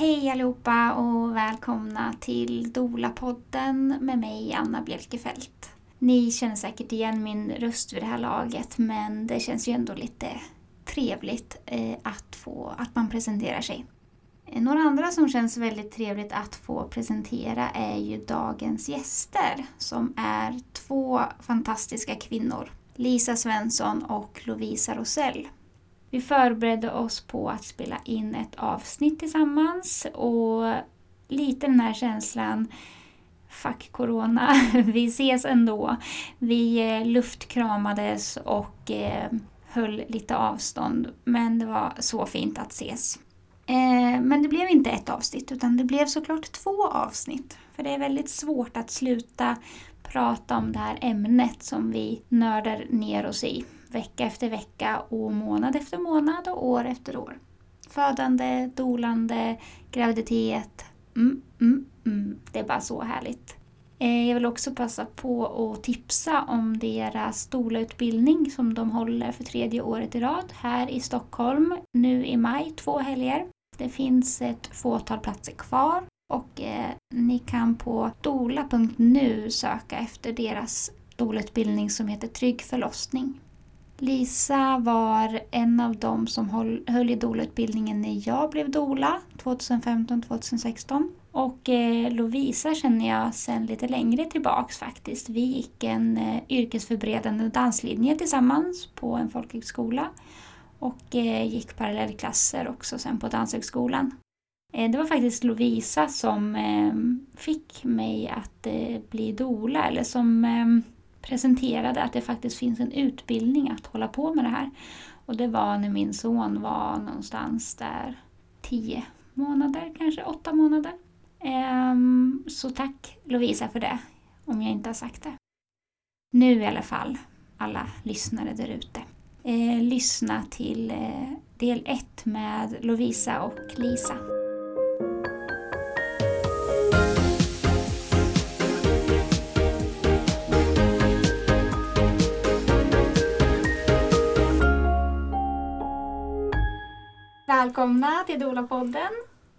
Hej allihopa och välkomna till Dola-podden med mig Anna Bjelkefelt. Ni känner säkert igen min röst vid det här laget men det känns ju ändå lite trevligt eh, att, få, att man presenterar sig. Eh, några andra som känns väldigt trevligt att få presentera är ju dagens gäster som är två fantastiska kvinnor. Lisa Svensson och Lovisa Rosell. Vi förberedde oss på att spela in ett avsnitt tillsammans och lite den här känslan Fuck corona, vi ses ändå. Vi eh, luftkramades och eh, höll lite avstånd men det var så fint att ses. Eh, men det blev inte ett avsnitt utan det blev såklart två avsnitt. För det är väldigt svårt att sluta prata om det här ämnet som vi nördar ner oss i vecka efter vecka och månad efter månad och år efter år. Födande, dolande, graviditet. Mm, mm, mm. Det är bara så härligt. Eh, jag vill också passa på att tipsa om deras doula-utbildning som de håller för tredje året i rad här i Stockholm nu i maj, två helger. Det finns ett fåtal platser kvar och eh, ni kan på dola.nu söka efter deras doula-utbildning som heter Trygg förlossning. Lisa var en av dem som höll, höll i doula-utbildningen när jag blev doula 2015-2016. Och eh, Lovisa känner jag sedan lite längre tillbaks faktiskt. Vi gick en eh, yrkesförberedande danslinje tillsammans på en folkhögskola och eh, gick parallellklasser också sen på Danshögskolan. Eh, det var faktiskt Lovisa som eh, fick mig att eh, bli doula, eller som eh, presenterade att det faktiskt finns en utbildning att hålla på med det här. Och det var när min son var någonstans där tio månader, kanske åtta månader. Ehm, så tack Lovisa för det, om jag inte har sagt det. Nu i alla fall, alla lyssnare där ute. Eh, lyssna till eh, del 1 med Lovisa och Lisa. Välkomna till Dola-podden.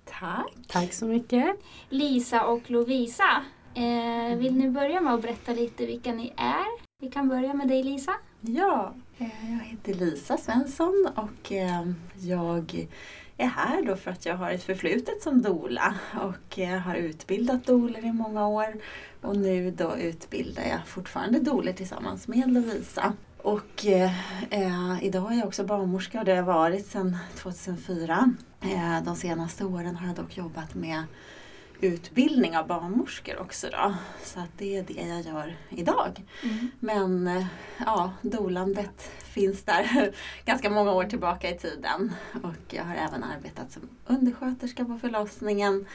Tack. Tack så mycket. Lisa och Lovisa. Eh, vill ni börja med att berätta lite vilka ni är? Vi kan börja med dig Lisa. Ja, eh, jag heter Lisa Svensson och eh, jag är här då för att jag har ett förflutet som dola och eh, har utbildat doler i många år. Och nu då utbildar jag fortfarande doler tillsammans med Lovisa. Och eh, idag är jag också barnmorska och det har jag varit sedan 2004. Eh, de senaste åren har jag dock jobbat med utbildning av barnmorskor också då. Så att det är det jag gör idag. Mm. Men eh, ja, dolandet finns där ganska många år tillbaka i tiden. Och jag har även arbetat som undersköterska på förlossningen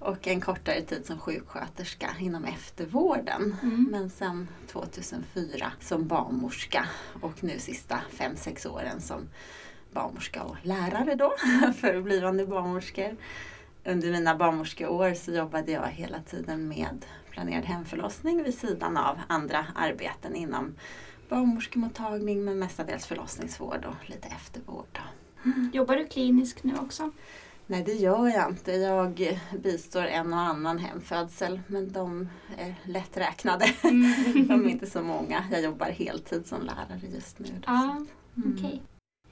och en kortare tid som sjuksköterska inom eftervården. Mm. Men sen 2004 som barnmorska och nu sista fem sex åren som barnmorska och lärare då för blivande barnmorskor. Under mina barnmorskeår så jobbade jag hela tiden med planerad hemförlossning vid sidan av andra arbeten inom barnmorskemottagning men mestadels förlossningsvård och lite eftervård. Mm. Jobbar du kliniskt nu också? Nej det gör jag inte. Jag bistår en och annan hemfödsel men de är lätträknade. Mm. de är inte så många. Jag jobbar heltid som lärare just nu. Ja, mm. okay.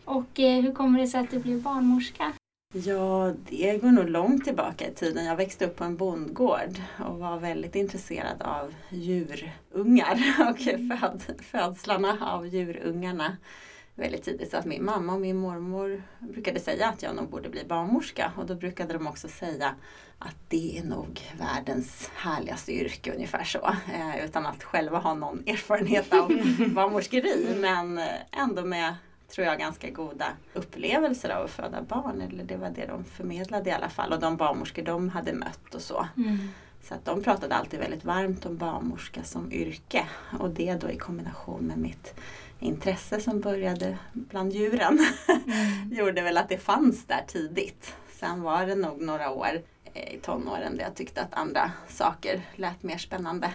Och eh, hur kommer det sig att du blev barnmorska? Ja, det går nog långt tillbaka i tiden. Jag växte upp på en bondgård och var väldigt intresserad av djurungar och föd, födslarna av djurungarna väldigt tidigt. Så att min mamma och min mormor brukade säga att jag nog borde bli barnmorska och då brukade de också säga att det är nog världens härligaste yrke, ungefär så. Eh, utan att själva ha någon erfarenhet av barnmorskeri men ändå med tror jag, ganska goda upplevelser av att föda barn. Eller det var det de förmedlade i alla fall. Och de barnmorskor de hade mött och så. Mm. Så att de pratade alltid väldigt varmt om barnmorska som yrke. Och det då i kombination med mitt intresse som började bland djuren mm. gjorde väl att det fanns där tidigt. Sen var det nog några år i tonåren där jag tyckte att andra saker lät mer spännande.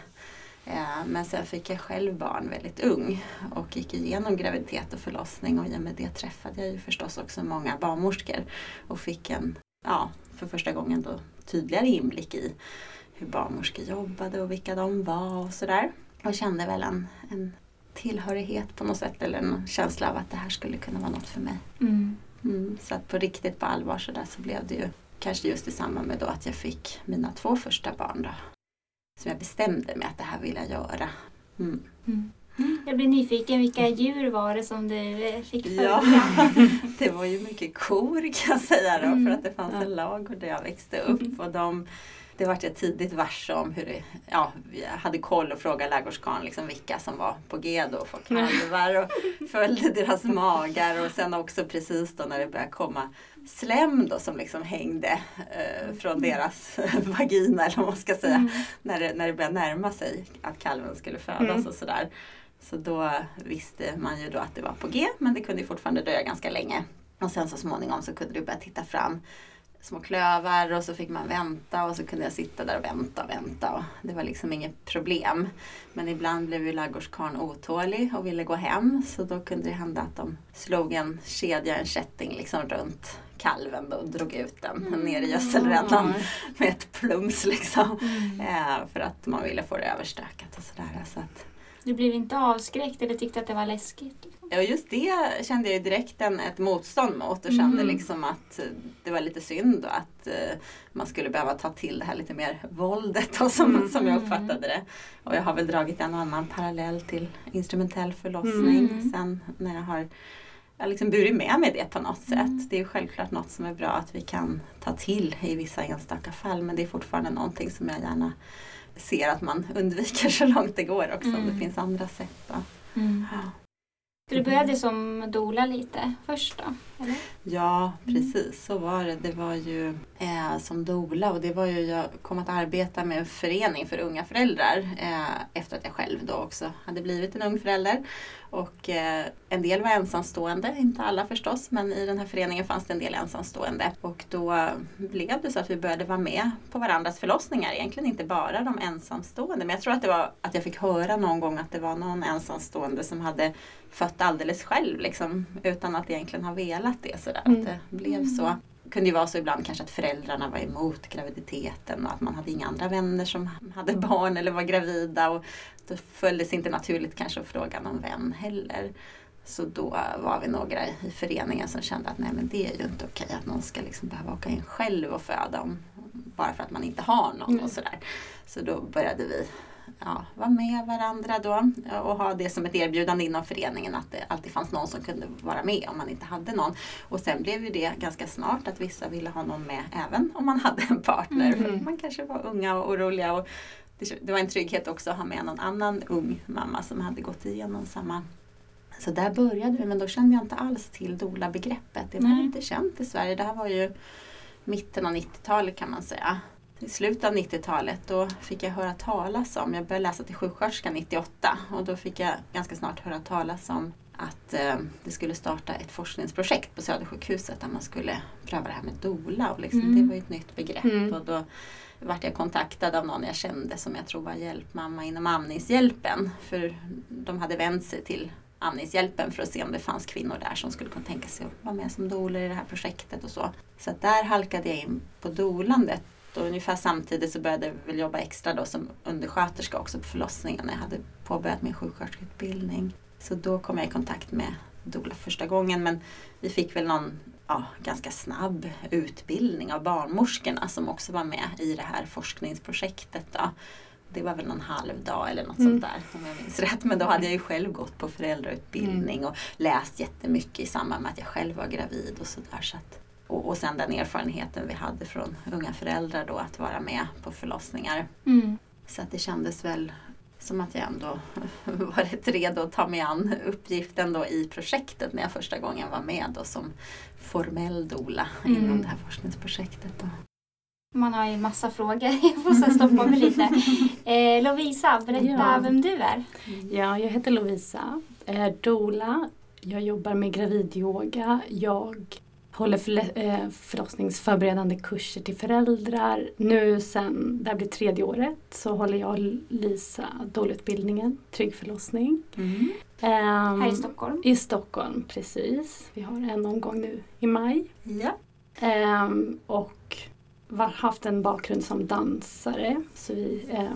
Eh, men sen fick jag själv barn väldigt ung och gick igenom graviditet och förlossning och i och med det träffade jag ju förstås också många barnmorskor och fick en ja, för första gången då tydligare inblick i hur barnmorskor jobbade och vilka de var och sådär. Och kände väl en, en tillhörighet på något sätt eller en känsla av att det här skulle kunna vara något för mig. Mm. Mm, så att på riktigt på allvar så där så blev det ju kanske just i samband med då att jag fick mina två första barn då. Som jag bestämde mig att det här vill jag göra. Mm. Mm. Jag blir nyfiken, vilka djur var det som du eh, fick följa? Ja, det var ju mycket kor kan jag säga då Mm. för att det fanns en lag där jag växte upp och de det vart jag tidigt varse om hur det, ja, jag hade koll och frågade ladugårdskarlen liksom vilka som var på G då för kalvar och följde deras magar och sen också precis då när det började komma slem då som liksom hängde eh, från deras vagina eller vad man ska säga Mm. när det, när det började närma sig att kalven skulle födas Mm. och sådär. Så då visste man ju då att det var på G men det kunde ju fortfarande dröja ganska länge. Och sen så småningom så kunde du börja titta fram små klövar och så fick man vänta och så kunde jag sitta där och vänta och vänta. Och det var liksom inget problem. Men ibland blev ju ladugårdskarlen otålig och ville gå hem så då kunde det hända att de slog en kedja, en kätting liksom runt kalven då och drog ut den ner i gödselrännan med ett plums liksom. Mm. Eh, för att man ville få det överstökat och sådär. Så att, Du blev inte avskräckt eller tyckte att det var läskigt? ja, just det kände jag direkt en, ett motstånd mot och kände Mm. liksom att eh, det var lite synd då att eh, man skulle behöva ta till det här lite mer våldet då, som, Mm. som jag uppfattade det. Och jag har väl dragit en och annan parallell till instrumentell förlossning Mm. sen när jag har jag har liksom burit med mig det på något sätt. Mm. Det är självklart något som är bra att vi kan ta till i vissa enstaka fall men det är fortfarande någonting som jag gärna ser att man undviker så långt det går också om Mm. det finns andra sätt. Då. Mm. Så du började som dola lite först då? Eller? Ja, Mm. precis så var det. Det var ju eh, som dola och det var ju, jag kom att arbeta med en förening för unga föräldrar eh, efter att jag själv då också hade blivit en ung förälder. Och eh, en del var ensamstående, inte alla förstås, men i den här föreningen fanns det en del ensamstående. Och då blev det så att vi började vara med på varandras förlossningar. Egentligen inte bara de ensamstående, men jag tror att det var att jag fick höra någon gång att det var någon ensamstående som hade fött alldeles själv liksom, utan att egentligen ha velat det. Sådär, Mm. Att det blev så. Kunde ju vara så ibland kanske att föräldrarna var emot graviditeten och att man hade inga andra vänner som hade barn eller var gravida. Och då följdes inte naturligt kanske att fråga någon vän heller. Så då var vi några i föreningen som kände att nej men det är ju inte okej att någon ska liksom behöva åka in själv och föda om, bara för att man inte har någon Mm. och sådär. Så då började vi ja, vara med varandra då och ha det som ett erbjudande inom föreningen att det alltid fanns någon som kunde vara med om man inte hade någon. Och sen blev ju det ganska snart att vissa ville ha någon med även om man hade en partner. För Mm. man kanske var unga och oroliga. Och det, det var en trygghet också att ha med någon annan ung mamma som hade gått igenom samma så där började vi men då kände jag inte alls till doula-begreppet. Det var Nej. inte känt i Sverige. Det här var ju mitten av 90-talet kan man säga. I slutet av 90-talet då fick jag höra talas om, jag började läsa till sjuksköterska 98 och då fick jag ganska snart höra talas om att eh, det skulle starta ett forskningsprojekt på Södersjukhuset där man skulle pröva det här med doula. Och liksom, Mm. Det var ju ett nytt begrepp. Mm. Och då vart jag kontaktad av någon jag kände som jag tror var hjälpmamma inom Amningshjälpen. För de hade vänt sig till Amningshjälpen för att se om det fanns kvinnor där som skulle kunna tänka sig att vara med som doula i det här projektet och så. Så där halkade jag in på dolandet. Och ungefär samtidigt så började jag väl jobba extra då som undersköterska också på förlossningen när jag hade påbörjat min sjuksköterskeutbildning. Så då kom jag i kontakt med doula första gången men vi fick väl någon ja, ganska snabb utbildning av barnmorskorna som också var med i det här forskningsprojektet. Då. Det var väl någon halv dag eller något Mm. sånt där om jag minns rätt. Men då hade jag ju själv gått på föräldrautbildning och läst jättemycket i samband med att jag själv var gravid och sådär. Så att, och, och sen den erfarenheten vi hade från unga föräldrar då att vara med på förlossningar. Mm. Så att det kändes väl som att jag ändå var rätt redo att ta mig an uppgiften då i projektet när jag första gången var med då som formell doula Mm. inom det här forskningsprojektet. Då. Man har ju massa frågor. Jag får så stoppa mig lite. Eh, Lovisa, berätta Ja. vem du är. Ja, jag heter Lovisa, är doula. Jag jobbar med gravidyoga. Jag håller eh, förlossningsförberedande kurser till föräldrar. Nu sen, det här blir tredje året, så håller jag och Lisa doula-utbildningen, Trygg förlossning. Ehm, Här i Stockholm. I Stockholm, precis. Vi har en omgång nu i maj. Ja. Ehm, och har haft en bakgrund som dansare. Så vi, eh,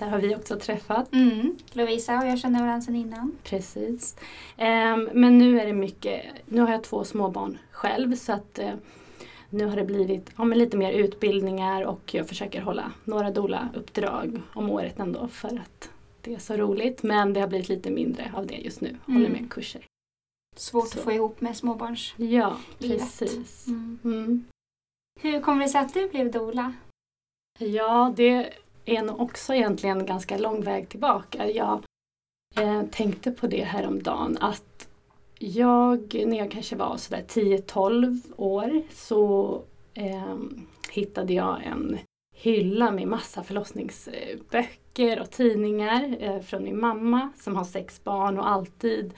där har vi också träffat. Mm. Lovisa och jag känner varandra sedan innan. Precis. Eh, men nu är det mycket, nu har jag två småbarn själv så att eh, nu har det blivit ja, lite mer utbildningar och jag försöker hålla några doula-uppdrag om året ändå för att det är så roligt. Men det har blivit lite mindre av det just nu. Håller Mm. med kurser. Svårt Så. att få ihop med småbarns. Ja, precis. Mm. Mm. Hur kommer det sig att du blev doula? Ja, det är nog också egentligen ganska lång väg tillbaka. Jag eh, tänkte på det häromdagen att jag, när jag kanske var sådär 10-12 år, så eh, hittade jag en hylla med massa förlossningsböcker och tidningar eh, från min mamma som har sex barn och alltid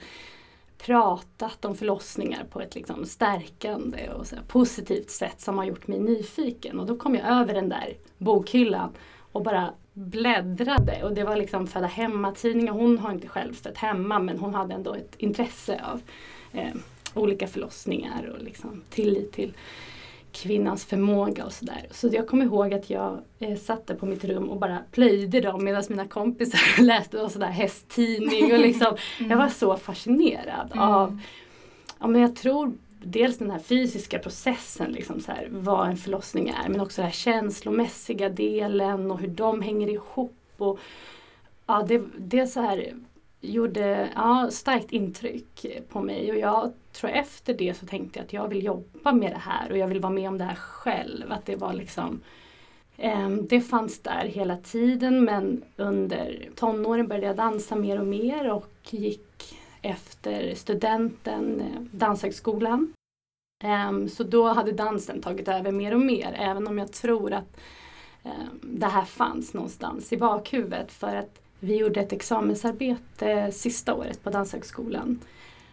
pratat om förlossningar på ett liksom stärkande och så positivt sätt som har gjort mig nyfiken. Och då kom jag över den där bokhyllan och bara bläddrade. Och det var liksom Föda Hemma-tidningar. Hon har inte själv fött hemma men hon hade ändå ett intresse av eh, olika förlossningar och liksom tillit till kvinnans förmåga och sådär. Så jag kommer ihåg att jag eh, satt där på mitt rum och bara plöjde dem medan mina kompisar läste någon sån där hästtidning. Och liksom, Jag var så fascinerad Mm. av, ja men jag tror dels den här fysiska processen, liksom så här, vad en förlossning är, men också den här känslomässiga delen och hur de hänger ihop. Och, ja, det, det så här gjorde ja, starkt intryck på mig och jag tror efter det så tänkte jag att jag vill jobba med det här och jag vill vara med om det här själv. Att det var liksom ehm, Det fanns där hela tiden men under tonåren började jag dansa mer och mer och gick efter studenten eh, Danshögskolan. Ehm, så då hade dansen tagit över mer och mer även om jag tror att ehm, det här fanns någonstans i bakhuvudet för att vi gjorde ett examensarbete sista året på Danshögskolan.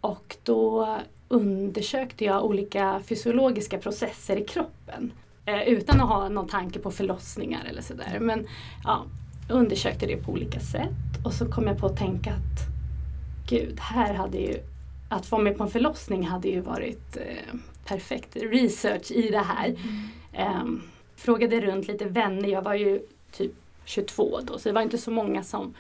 Och då undersökte jag olika fysiologiska processer i kroppen. Eh, utan att ha någon tanke på förlossningar eller sådär. Men ja, jag undersökte det på olika sätt. Och så kom jag på att tänka att gud, här hade ju att få med på en förlossning hade ju varit eh, perfekt research i det här. Ehm, frågade runt lite vänner, jag var ju typ 22 då så det var inte så många som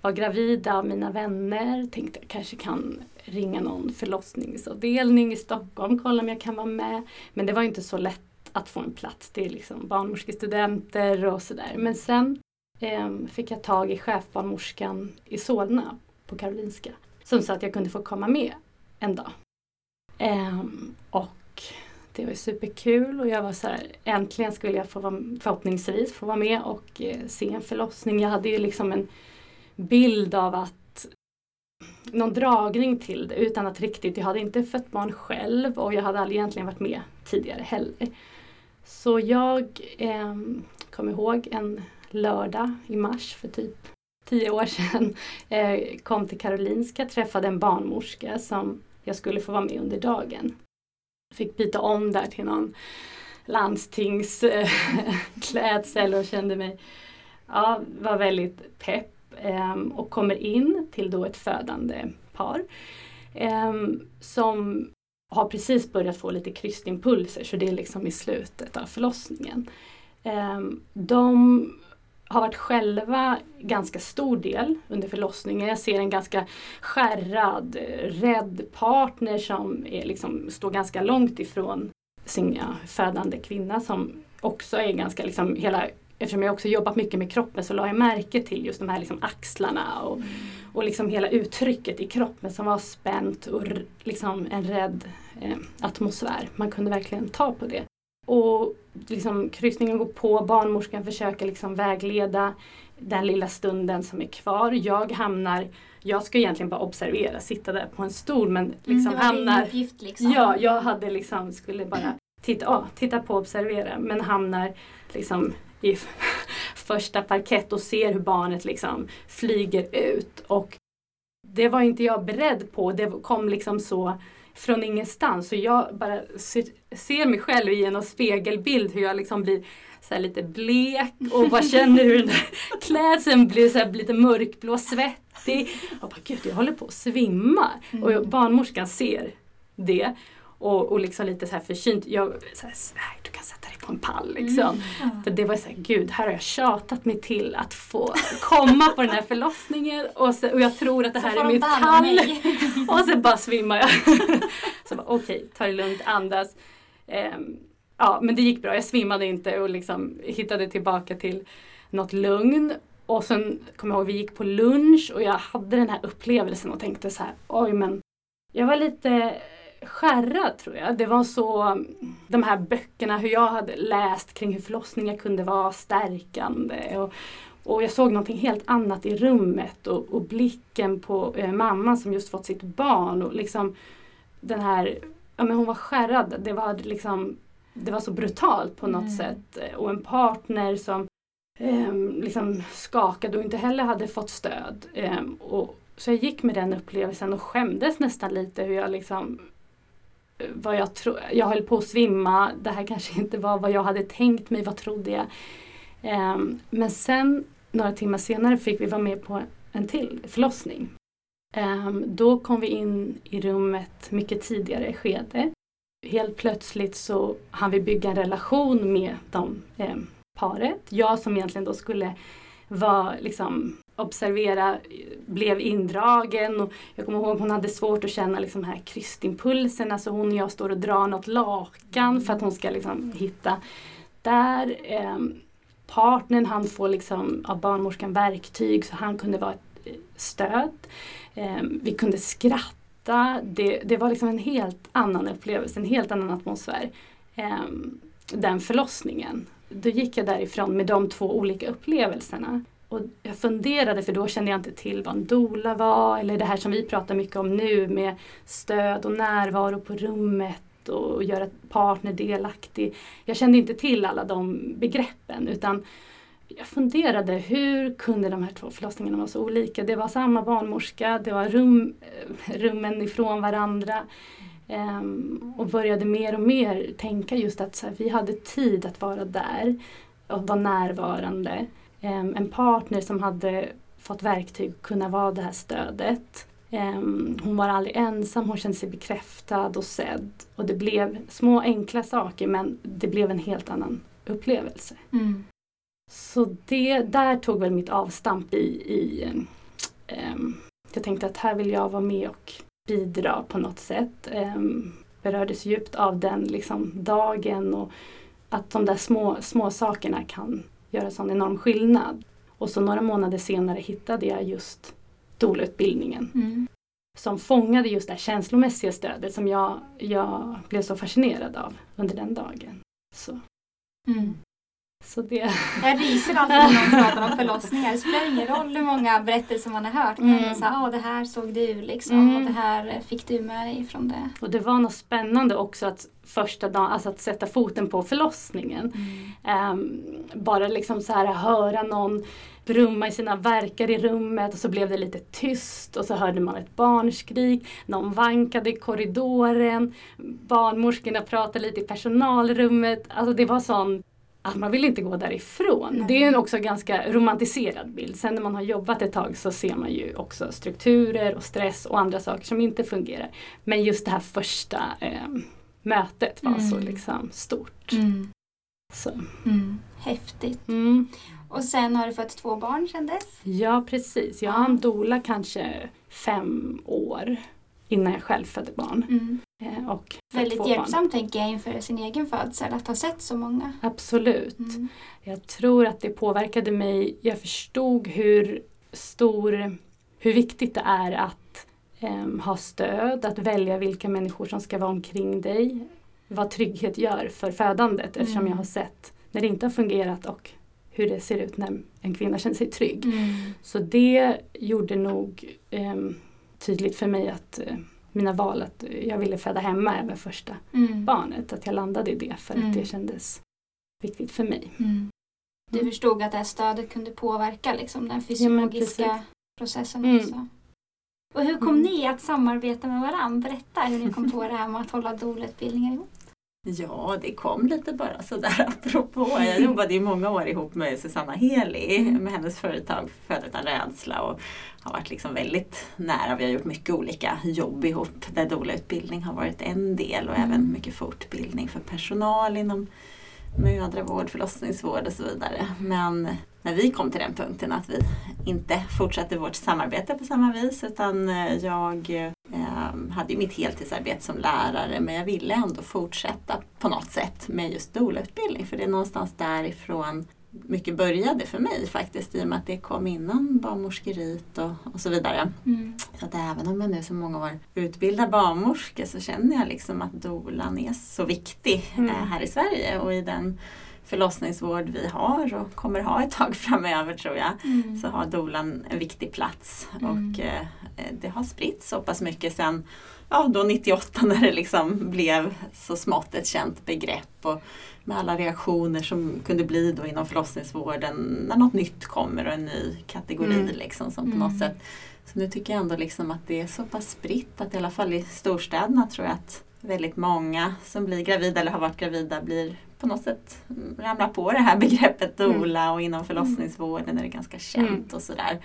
var gravida av mina vänner. Tänkte jag kanske kan ringa någon förlossningsavdelning i Stockholm, kolla om jag kan vara med. Men det var inte så lätt att få en plats. Det är liksom barnmorskestudenter och sådär. Men sen ehm, fick jag tag i chefbarnmorskan i Solna på Karolinska. Som sa att jag kunde få komma med en dag. Um, och det var ju superkul och jag var så här, äntligen skulle jag få vara, förhoppningsvis få vara med och eh, se en förlossning. Jag hade ju liksom en bild av att någon dragning till det utan att riktigt, jag hade inte fött barn själv och jag hade aldrig egentligen varit med tidigare heller. Så jag eh, kom ihåg en lördag i mars för typ tio år sedan eh, kom till Karolinska, träffade en barnmorska som jag skulle få vara med under dagen. Fick byta om där till någon landstingsklädsel och kände mig, ja, var väldigt pepp ehm, och kommer in till då ett födande par ehm, som har precis börjat få lite krystimpulser så det är liksom i slutet av förlossningen. Ehm, de har varit själva ganska stor del under förlossningen. Jag ser en ganska skärrad, eh, rädd partner som är liksom, står ganska långt ifrån sin ja, födande kvinna som också är ganska liksom hela Eftersom jag också jobbat mycket med kroppen så la jag märke till just de här liksom axlarna och, och liksom hela uttrycket i kroppen som var spänt och r- liksom en rädd eh, atmosfär. Man kunde verkligen ta på det. Och liksom, kryssningen går på, barnmorskan försöker liksom vägleda den lilla stunden som är kvar. Jag hamnar, jag ska egentligen bara observera, sitta där på en stol men liksom mm, var din hamnar uppgift liksom. Ja, jag hade liksom, skulle bara titta, ah, titta på och observera men hamnar liksom i första parkett och ser hur barnet liksom flyger ut. Och det var inte jag beredd på. Det kom liksom så från ingenstans. Så jag bara ser, ser mig själv i en spegelbild hur jag liksom blir så här lite blek och bara känner hur den där klädseln blir så lite mörkblå, svettig. Och bara gud, jag håller på att svimma. Mm. Och jag- barnmorskan ser det. Och, och liksom lite så här förkyld. Jag, så här, du kan sätta på en pall liksom. Mm. För det var så här, gud, här har jag tjatat mig till att få komma på den här förlossningen och, så, och jag tror att det Så här är mitt kall. Och så bara svimmar jag. så bara, okej, ta det lugnt, andas. Ehm, ja, men det gick bra. Jag svimmade inte och liksom hittade tillbaka till något lugn. Och sen kommer jag ihåg, vi gick på lunch och jag hade den här upplevelsen och tänkte så här, oj men jag var lite skärrad tror jag. Det var så, de här böckerna, hur jag hade läst kring hur förlossningar kunde vara stärkande. Och, och jag såg någonting helt annat i rummet och, och blicken på eh, mamman som just fått sitt barn. Och liksom den här, ja men hon var skärrad. Det var liksom, det var så brutalt på något Mm. sätt. Och en partner som ehm, liksom skakade och inte heller hade fått stöd. Ehm, och, så jag gick med den upplevelsen och skämdes nästan lite hur jag liksom eh, vad jag, tro, jag höll på att svimma. Det här kanske inte var vad jag hade tänkt mig. Vad trodde jag? Um, men sen några timmar senare fick vi vara med på en till förlossning. Um, då kom vi in i rummet mycket tidigare skede. Helt plötsligt så hann vi bygga en relation med de, um, paret. Jag som egentligen då skulle vara, liksom, observera, blev indragen. Och jag kommer ihåg att hon hade svårt att känna liksom, här krystimpulserna så hon och jag står och drar något lakan för att hon ska liksom, hitta där. eh, partnern han får liksom av barnmorskan verktyg så han kunde vara ett eh, stöd. Eh, vi kunde skratta. Det, det var liksom en helt annan upplevelse, en helt annan atmosfär. Eh, den förlossningen. Då gick jag därifrån med de två olika upplevelserna. Och jag funderade, för då kände jag inte till vad en doula var eller det här som vi pratar mycket om nu med stöd och närvaro på rummet och göra partner delaktig. Jag kände inte till alla de begreppen utan jag funderade hur kunde de här två förlossningarna vara så olika? Det var samma barnmorska, det var rum, eh, rummen ifrån varandra. Um, och började mer och mer tänka just att så här, vi hade tid att vara där och vara närvarande. Ehm, en partner som hade fått verktyg att kunna vara det här stödet. Ehm, hon var aldrig ensam, hon kände sig bekräftad och sedd. Och det blev små enkla saker men det blev en helt annan upplevelse. Mm. Så det, där tog väl mitt avstamp i, i ehm, jag tänkte att här vill jag vara med och bidra på något sätt. Um, berördes djupt av den liksom, dagen och att de där små, små sakerna kan göra sån enorm skillnad. Och så några månader senare hittade jag just doula-utbildningen Mm. som fångade just det här känslomässiga stödet som jag, jag blev så fascinerad av under den dagen. Så, Mm. Så det... Jag ryser alltid när någon pratar om förlossningar. Det spelar ingen roll hur många berättelser man har hört. Men Mm. så här, "Åh, det här såg du liksom Mm. och det här fick du med dig från det. Och det var något spännande också att första dagen, alltså att sätta foten på förlossningen. Ehm, bara liksom så här höra någon brumma i sina verkar i rummet och så blev det lite tyst och så hörde man ett barnskrik. Någon vankade i korridoren. Barnmorskorna pratade lite i personalrummet. Alltså det var sån att man vill inte gå därifrån. Nej. Det är en också ganska romantiserad bild. Sen när man har jobbat ett tag så ser man ju också strukturer och stress och andra saker som inte fungerar. Men just det här första ehm, mötet var så Mm. liksom stort. Mm. Så. Mm. Häftigt. Mm. Och sen har du fått två barn dess? Ja precis, jag Ja. hann dola kanske fem år innan jag själv födde barn. Mm. Eh, och Väldigt hjälpsamt tänker jag inför sin egen födsel att ha sett så många. Absolut. Mm. Jag tror att det påverkade mig. Jag förstod hur stor, hur viktigt det är att em, ha stöd, att välja vilka människor som ska vara omkring dig. Vad trygghet gör för födandet eftersom Mm. jag har sett när det inte har fungerat och hur det ser ut när en kvinna känner sig trygg. Mm. Så det gjorde nog em, tydligt för mig att eh, mina val att jag ville föda hemma även första Mm. barnet. Att jag landade i det för Mm. att det kändes viktigt för mig. Mm. Du Mm. förstod att det här stödet kunde påverka liksom, den fysiologiska precis. processen Mm. också. Och hur kom Mm. ni att samarbeta med varandra? Berätta hur ni kom på det här med att hålla doula-utbildningar ihop. Ja, det kom lite bara sådär apropå. Jag jobbade i många år ihop med Susanna Heli med hennes företag Föda utan rädsla och har varit liksom väldigt nära. Vi har gjort mycket olika jobb ihop där doula-utbildning har varit en del och även mycket fortbildning för personal inom mödravård, förlossningsvård och så vidare. Men när vi kom till den punkten att vi inte fortsatte vårt samarbete på samma vis utan eh, jag eh, hade mitt heltidsarbete som lärare men jag ville ändå fortsätta på något sätt med just doula-utbildning för det är någonstans därifrån mycket började för mig faktiskt i och med att det kom innan barnmorskerit och, och så vidare. Mm. Så att även om jag nu så många år utbildar barnmorska så känner jag liksom att dolan är så viktig mm. eh, här i Sverige och i den förlossningsvård vi har och kommer ha ett tag framöver tror jag mm. så har dolan en viktig plats mm. och eh, det har spritts så pass mycket sen ja, då 98 när det liksom blev så smått ett känt begrepp och med alla reaktioner som kunde bli då inom förlossningsvården när något nytt kommer och en ny kategori mm. liksom som på något mm. sätt. Så nu tycker jag ändå liksom att det är så pass spritt att i alla fall i storstäderna tror jag att väldigt många som blir gravida eller har varit gravida blir på något sätt ramlar på det här begreppet mm. doula och inom förlossningsvården är det ganska känt mm. och sådär.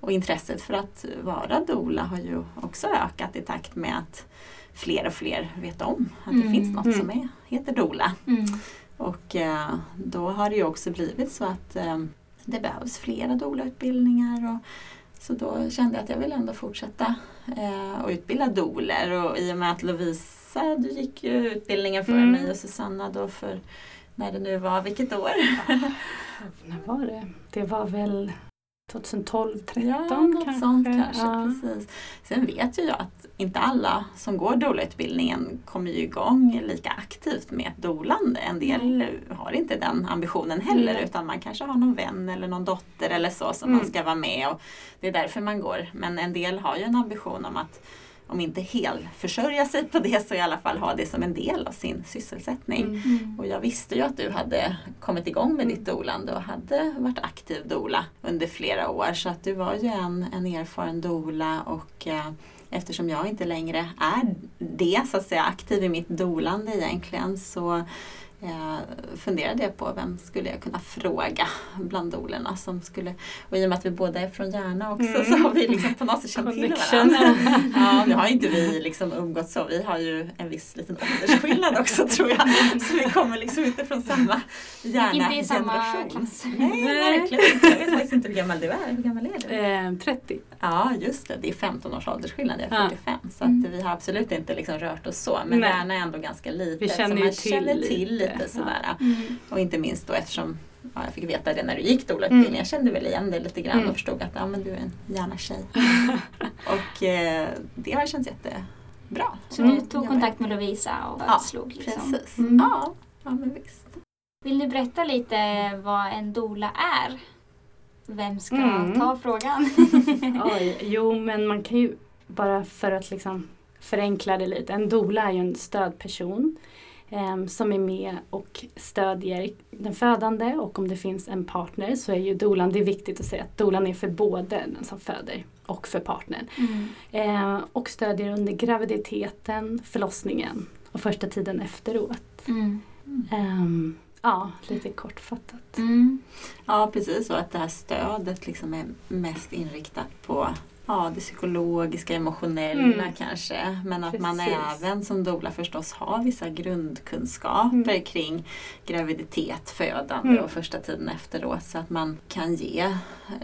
Och intresset för att vara doula har ju också ökat i takt med att fler och fler vet om att det mm. finns något som är, heter doula. Mm. Och eh, då har det ju också blivit så att eh, det behövs flera doula-utbildningar. så då kände jag att jag vill ändå fortsätta eh, och utbilda doler och i och med att Lovisa, du gick ju utbildningen för mm. mig och Susanna då för när det nu var, vilket år? när var det? Det var väl 2012, 13 ja, något kanske. Sånt kanske ja. precis. Sen vet ju jag att inte alla som går doula-utbildningen kommer ju igång lika aktivt med ett dolande. En del har inte den ambitionen heller mm. utan man kanske har någon vän eller någon dotter eller så som mm. man ska vara med och det är därför man går. Men en del har ju en ambition om att om inte helt försörja sig på det så i alla fall ha det som en del av sin sysselsättning. Mm. mm. Och jag visste ju att du hade kommit igång med ditt dolande och hade varit aktiv dola under flera år så att du var ju en, en erfaren dola och eh, eftersom jag inte längre är det, så att säga, aktiv i mitt dolande egentligen så funderade jag på vem skulle jag kunna fråga bland dolerna som skulle, och i och med att vi båda är från Järna också mm. så har vi liksom på något sätt känt till varandra. ja, nu har inte vi liksom umgåtts så, vi har ju en viss liten åldersskillnad också tror jag. Så vi kommer liksom inte från samma Järna-generation. Inte i samma klass. Nej, verkligen inte. Jag vet faktiskt inte hur gammal du är. Hur gammal är du? Eh, 30. Ja, just det. Det är 15 års åldersskillnad. Jag är 45. Ja. Så att mm. vi har absolut inte liksom rört oss så. Men Nej. Järna är ändå ganska litet. Vi känner så man till känner till lite lite sådär. Mm. Och inte minst då eftersom ja, jag fick veta det när du gick doula-utbildningen. Mm. Jag kände väl igen dig lite grann mm. och förstod att ja, men du är en gärna tjej. och eh, det har känts jättebra. Så du tog kontakt med Lovisa och? Ja, liksom. precis. Mm. Ja, ja, men visst. Vill du berätta lite vad en dola är? Vem ska mm. ta frågan? Oj, jo, men man kan ju bara för att liksom förenkla det lite. En dola är ju en stödperson eh, som är med och stödjer den födande och om det finns en partner så är ju dolan, det är viktigt att säga att dolan är för både den som föder och för partnern. Mm. Eh, och stödjer under graviditeten, förlossningen och första tiden efteråt. Mm. Um, ja, lite kortfattat. Mm. Ja, precis. Och att det här stödet liksom är mest inriktat på ja, det psykologiska, emotionella mm. kanske. Men att Precis. man även som doula förstås har vissa grundkunskaper mm. kring graviditet, födande mm. och första tiden efteråt. Så att man kan ge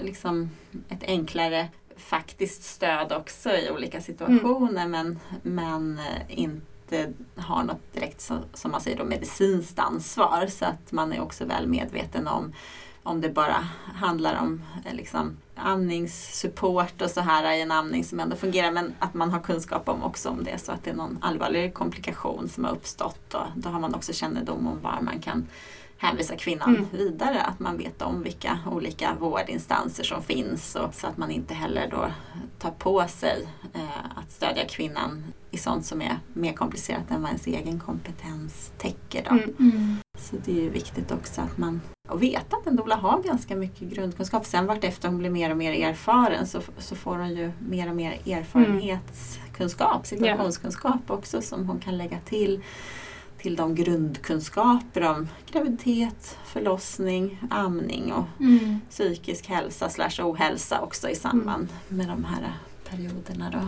liksom, ett enklare faktiskt stöd också i olika situationer mm. men, men inte har något direkt som man säger då, medicinskt ansvar. Så att man är också väl medveten om om det bara handlar om eh, liksom, amningssupport och så här i en amning som ändå fungerar men att man har kunskap om också om det så att det är någon allvarlig komplikation som har uppstått och då har man också kännedom om var man kan hänvisa kvinnan mm. vidare. Att man vet om vilka olika vårdinstanser som finns och så att man inte heller då tar på sig eh, att stödja kvinnan i sånt som är mer komplicerat än vad ens egen kompetens täcker. Då. Mm. Mm. Så det är ju viktigt också att man och veta att en doula har ganska mycket grundkunskap. Sen vartefter hon blir mer och mer erfaren så, så får hon ju mer och mer erfarenhetskunskap, situationskunskap också som hon kan lägga till till de grundkunskaper om graviditet, förlossning, amning och Mm. psykisk hälsa slash ohälsa också i samband med de här perioderna. Då.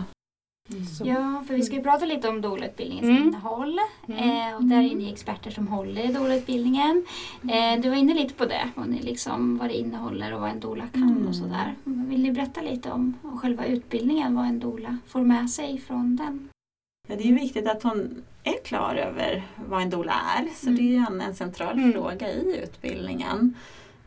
Så- Ja, för vi ska ju prata lite om doula-utbildningens Mm. innehåll. Mm. Eh, och där är ni experter som håller i doula-utbildningen. Eh, du var inne lite på det, vad, ni liksom, vad det innehåller och vad en doula kan Mm. och sådär. Vill ni berätta lite om, om själva utbildningen, vad en doula får med sig från den? Ja, det är ju viktigt att hon är klar över vad en doula är. Så Mm. det är ju en, en central Mm. fråga i utbildningen.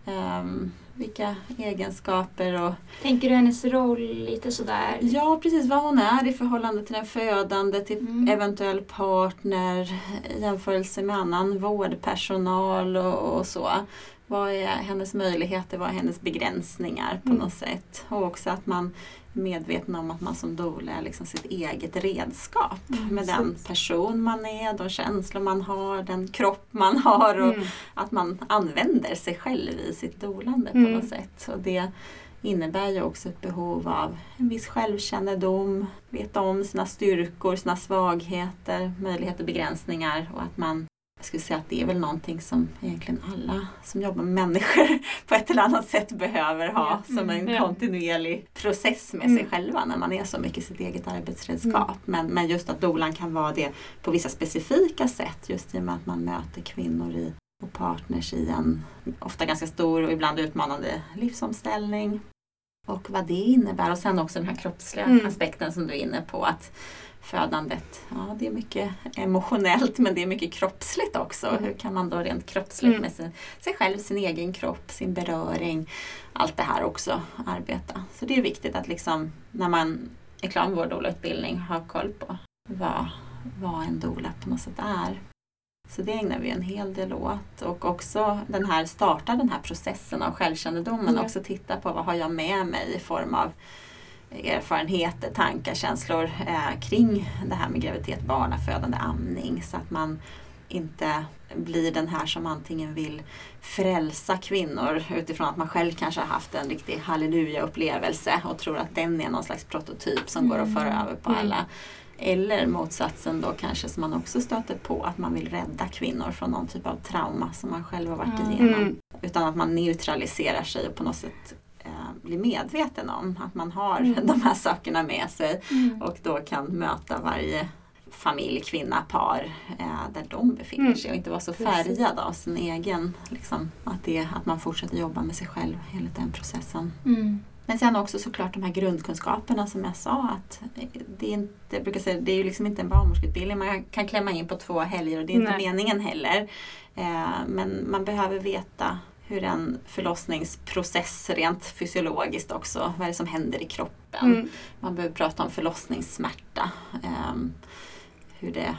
Ehm, vilka egenskaper och Tänker du hennes roll lite sådär? ja, precis vad hon är i förhållande till den födande, till Mm. eventuell partner i jämförelse med annan vårdpersonal och, och så. Vad är hennes möjligheter, vad är hennes begränsningar på Mm. något sätt? Och också att man är medveten om att man som doula är liksom sitt eget redskap Mm, med den precis. person man är, de känslor man har, den kropp man har och Mm. att man använder sig själv i sitt dolande på Mm. något sätt. Och det innebär ju också ett behov av en viss självkännedom, veta om sina styrkor, sina svagheter, möjligheter och begränsningar och att man jag skulle säga att det är väl någonting som egentligen alla som jobbar med människor på ett eller annat sätt behöver ha Ja. som en Mm. Ja. kontinuerlig process med Mm. sig själva när man är så mycket sitt eget arbetsredskap. Men, men just att dolan kan vara det på vissa specifika sätt just i och med att man möter kvinnor i, och partners i en ofta ganska stor och ibland utmanande livsomställning. Och vad det innebär och sen också den här kroppsliga Mm. aspekten som du är inne på att födandet, ja det är mycket emotionellt men det är mycket kroppsligt också. Mm. Hur kan man då rent kroppsligt Mm. med sin, sig själv, sin egen kropp, sin beröring, allt det här också arbeta. Så det är viktigt att liksom när man är klar med vår doula-utbildning ha koll på vad, vad en doula på något sätt är. Så det ägnar vi en hel del åt och också den här, starta den här processen av självkännedomen. Mm. Också titta på vad har jag med mig i form av erfarenheter, tankar, känslor eh, kring det här med graviditet, barnafödande, amning. Så att man inte blir den här som antingen vill frälsa kvinnor utifrån att man själv kanske har haft en riktig halleluja-upplevelse och tror att den är någon slags prototyp som går att föra Mm. över på Mm. alla. Eller motsatsen då kanske som man också stöter på, att man vill rädda kvinnor från någon typ av trauma som man själv har varit Mm. igenom. Mm. Utan att man neutraliserar sig och på något sätt eh, blir medveten om att man har Mm. de här sakerna med sig Mm. och då kan möta varje familj, kvinna, par eh, där de befinner Mm. sig och inte vara så färgad av sin egen, liksom, att, det, att man fortsätter jobba med sig själv enligt den processen. Mm. Men sen också såklart de här grundkunskaperna som jag sa att det är inte, jag brukar säga, det är ju liksom inte en barnmorskeutbildning man kan klämma in på två helger och det är inte Nej. meningen heller. Eh, men man behöver veta hur en förlossningsprocess rent fysiologiskt också, vad är det som händer i kroppen. Mm. Man behöver prata om förlossningssmärta. ehm, hur det,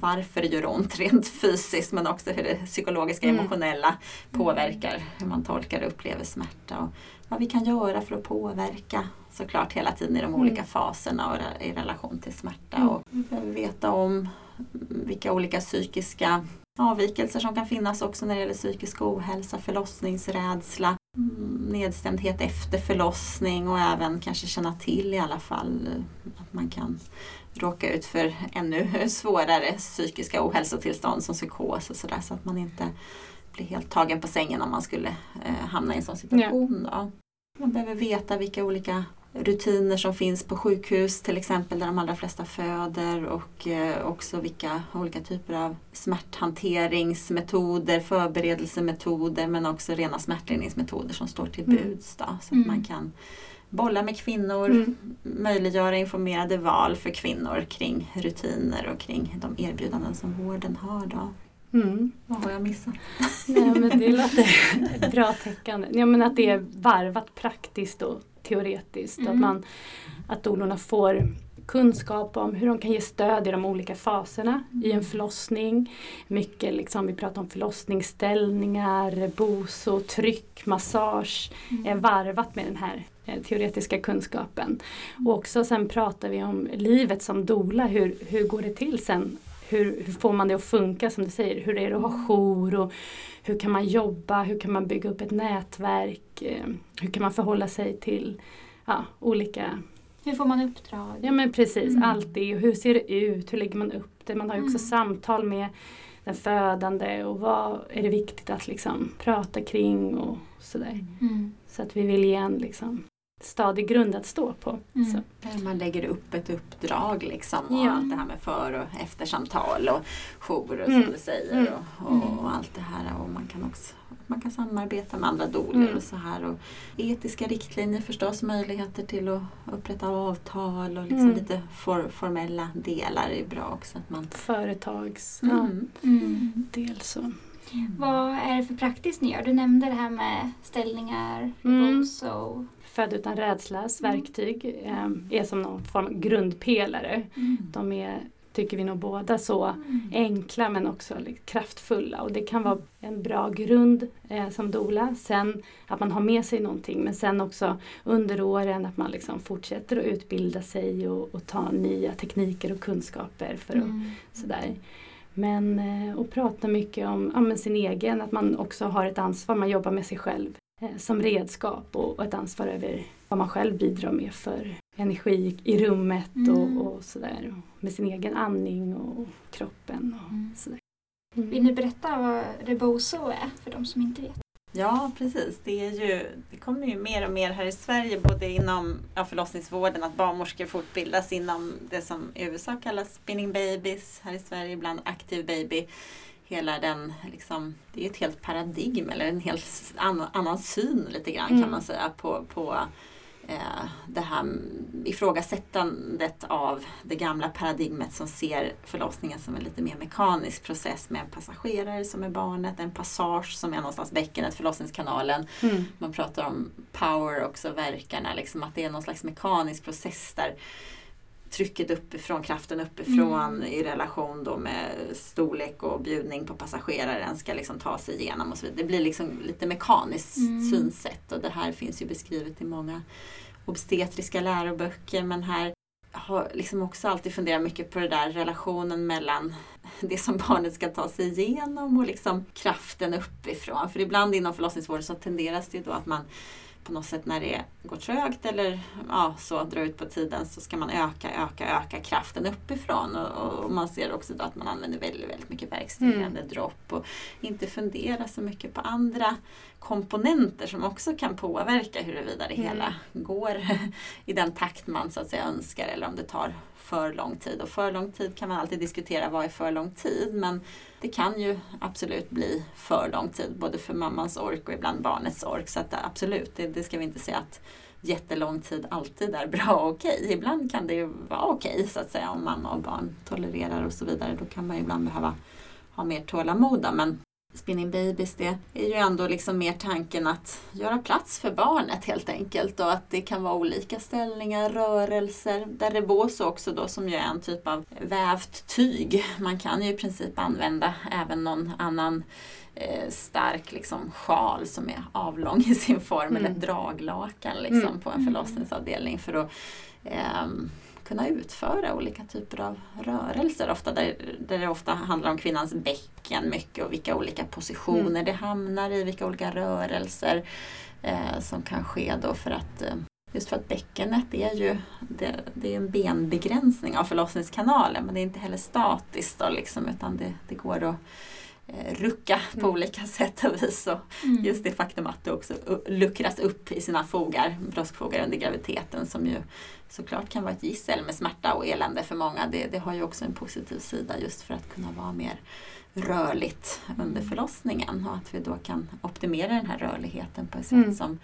varför det gör ont rent fysiskt men också hur det psykologiska, Mm. emotionella påverkar hur man tolkar och upplever smärta. Och vad vi kan göra för att påverka såklart hela tiden i de Mm. olika faserna och i relation till smärta. Mm. Och vi behöver veta om vilka olika psykiska avvikelser som kan finnas också när det gäller psykisk ohälsa, förlossningsrädsla, mm, nedstämdhet efter förlossning och även kanske känna till i alla fall eh, att man kan råka ut för ännu svårare psykiska ohälsotillstånd som psykos och sådär så att man inte blir helt tagen på sängen om man skulle eh, hamna i en sån situation. Då. Man behöver veta vilka olika rutiner som finns på sjukhus till exempel där de allra flesta föder och eh, också vilka olika typer av smärthanteringsmetoder, förberedelsemetoder men också rena smärtlindringsmetoder som står till Mm. buds. Då, så Mm. att man kan bolla med kvinnor, Mm. möjliggöra informerade val för kvinnor kring rutiner och kring de erbjudanden som vården har. Då. Mm. Vad har jag missat? Nej, men det låter bra täckande. Ja, men att det är varvat praktiskt och teoretiskt. Mm. Att, man, att doulorna får kunskap om hur de kan ge stöd i de olika faserna i en förlossning. Mycket liksom, vi pratar om förlossningsställningar, boso, tryck, massage. är varvat med den här eh, teoretiska kunskapen. Och också sen pratar vi om livet som dola, hur, hur går det till sen? Hur, hur får man det att funka som du säger? Hur är det att ha jour? Och hur kan man jobba? Hur kan man bygga upp ett nätverk? Eh, Hur kan man förhålla sig till ja, olika Hur får man uppdrag? Ja men precis, Mm. allt det. Hur ser det ut? Hur lägger man upp det? Man har ju också Mm. samtal med den födande och vad är det viktigt att liksom prata kring och sådär. Mm. Så att vi vill ge en liksom stadig grund att stå på. Mm. Så. Där Man lägger upp ett uppdrag liksom och Ja. allt det här med för och eftersamtal och jourer Mm. som du säger Mm. och, och, och allt det här. Och man kan också man kan samarbeta med andra doler Mm. och så här. Och etiska riktlinjer förstås, möjligheter till att upprätta avtal och liksom Mm. lite for, formella delar är bra också. Att man, Företags Mm. Mm. ja, del så. Vad är det för praktiskt ni gör? Du nämnde det här med ställningar, Mm. so. Född utan rädslas verktyg eh, är som någon form av grundpelare. De är, tycker vi nog båda, så Mm. enkla men också kraftfulla och det kan vara en bra grund eh, som dola. Sen att man har med sig någonting men sen också under åren att man liksom fortsätter att utbilda sig och, och ta nya tekniker och kunskaper för att Mm. sådär. Men eh, och prata mycket om ja, sin egen, att man också har ett ansvar, man jobbar med sig själv eh, som redskap och, och ett ansvar över vad man själv bidrar med för energi i rummet Mm. och, och sådär. Med sin egen andning och kroppen och Mm. sådär. Vill ni berätta vad rebozo är för de som inte vet? Ja, precis. Det, är ju, det kommer ju mer och mer här i Sverige, både inom ja, förlossningsvården, att barnmorskor fortbildas inom det som i USA kallas spinning babies, här i Sverige ibland aktiv baby. Hela den, liksom, det är ett helt paradigm eller en helt annan, annan syn lite grann Mm. kan man säga på, på det här ifrågasättandet av det gamla paradigmet som ser förlossningen som en lite mer mekanisk process med en passagerare som är barnet, en passage som är någonstans bäckenet, förlossningskanalen. Mm. Man pratar om power också, verkarna, liksom att det är någon slags mekanisk process där trycket uppifrån, kraften uppifrån Mm. i relation då med storlek och bjudning på passageraren ska liksom ta sig igenom och så vidare. Det blir liksom lite mekaniskt Mm. synsätt och det här finns ju beskrivet i många obstetriska läroböcker men här har liksom också alltid funderat mycket på det där relationen mellan det som barnet ska ta sig igenom och liksom kraften uppifrån. För ibland inom förlossningsvården så tenderas det ju då att man på något sätt när det går trögt eller ja, så drar ut på tiden så ska man öka, öka, öka kraften uppifrån. Och, och man ser också då att man använder väldigt, väldigt mycket verkstillande dropp och inte funderar så mycket på andra komponenter som också kan påverka huruvida det Mm. hela går i den takt man så att säga önskar eller om det tar för lång tid. Och för lång tid kan man alltid diskutera vad är för lång tid men det kan ju absolut bli för lång tid både för mammans ork och ibland barnets ork. Så att absolut, det, det ska vi inte säga att jättelång tid alltid är bra och okej. Ibland kan det ju vara okej så att säga om mamma och barn tolererar och så vidare. Då kan man ju ibland behöva ha mer tålamod. då. Men spinning babies det är ju ändå liksom mer tanken att göra plats för barnet helt enkelt och att det kan vara olika ställningar, rörelser. Där rebozo också då som ju är en typ av vävt tyg. Man kan ju i princip använda även någon annan eh, stark liksom, sjal som är avlång i sin form eller ett Mm. draglakan liksom, Mm. på en förlossningsavdelning för att ehm, kunna utföra olika typer av rörelser. Ofta där, där det ofta handlar om kvinnans bäcken mycket och vilka olika positioner Mm. det hamnar i, vilka olika rörelser eh, som kan ske då för att eh, Just för att bäckenet är ju det, det är en benbegränsning av förlossningskanalen men det är inte heller statiskt då liksom, utan det, det går att rucka på Mm. olika sätt och vis. Och Mm. just det faktum att det också luckras upp i sina fogar, bröstfogar under graviditeten som ju såklart kan vara ett gissel med smärta och elände för många. Det, det har ju också en positiv sida just för att kunna vara mer rörligt under förlossningen och att vi då kan optimera den här rörligheten på ett sätt Mm. som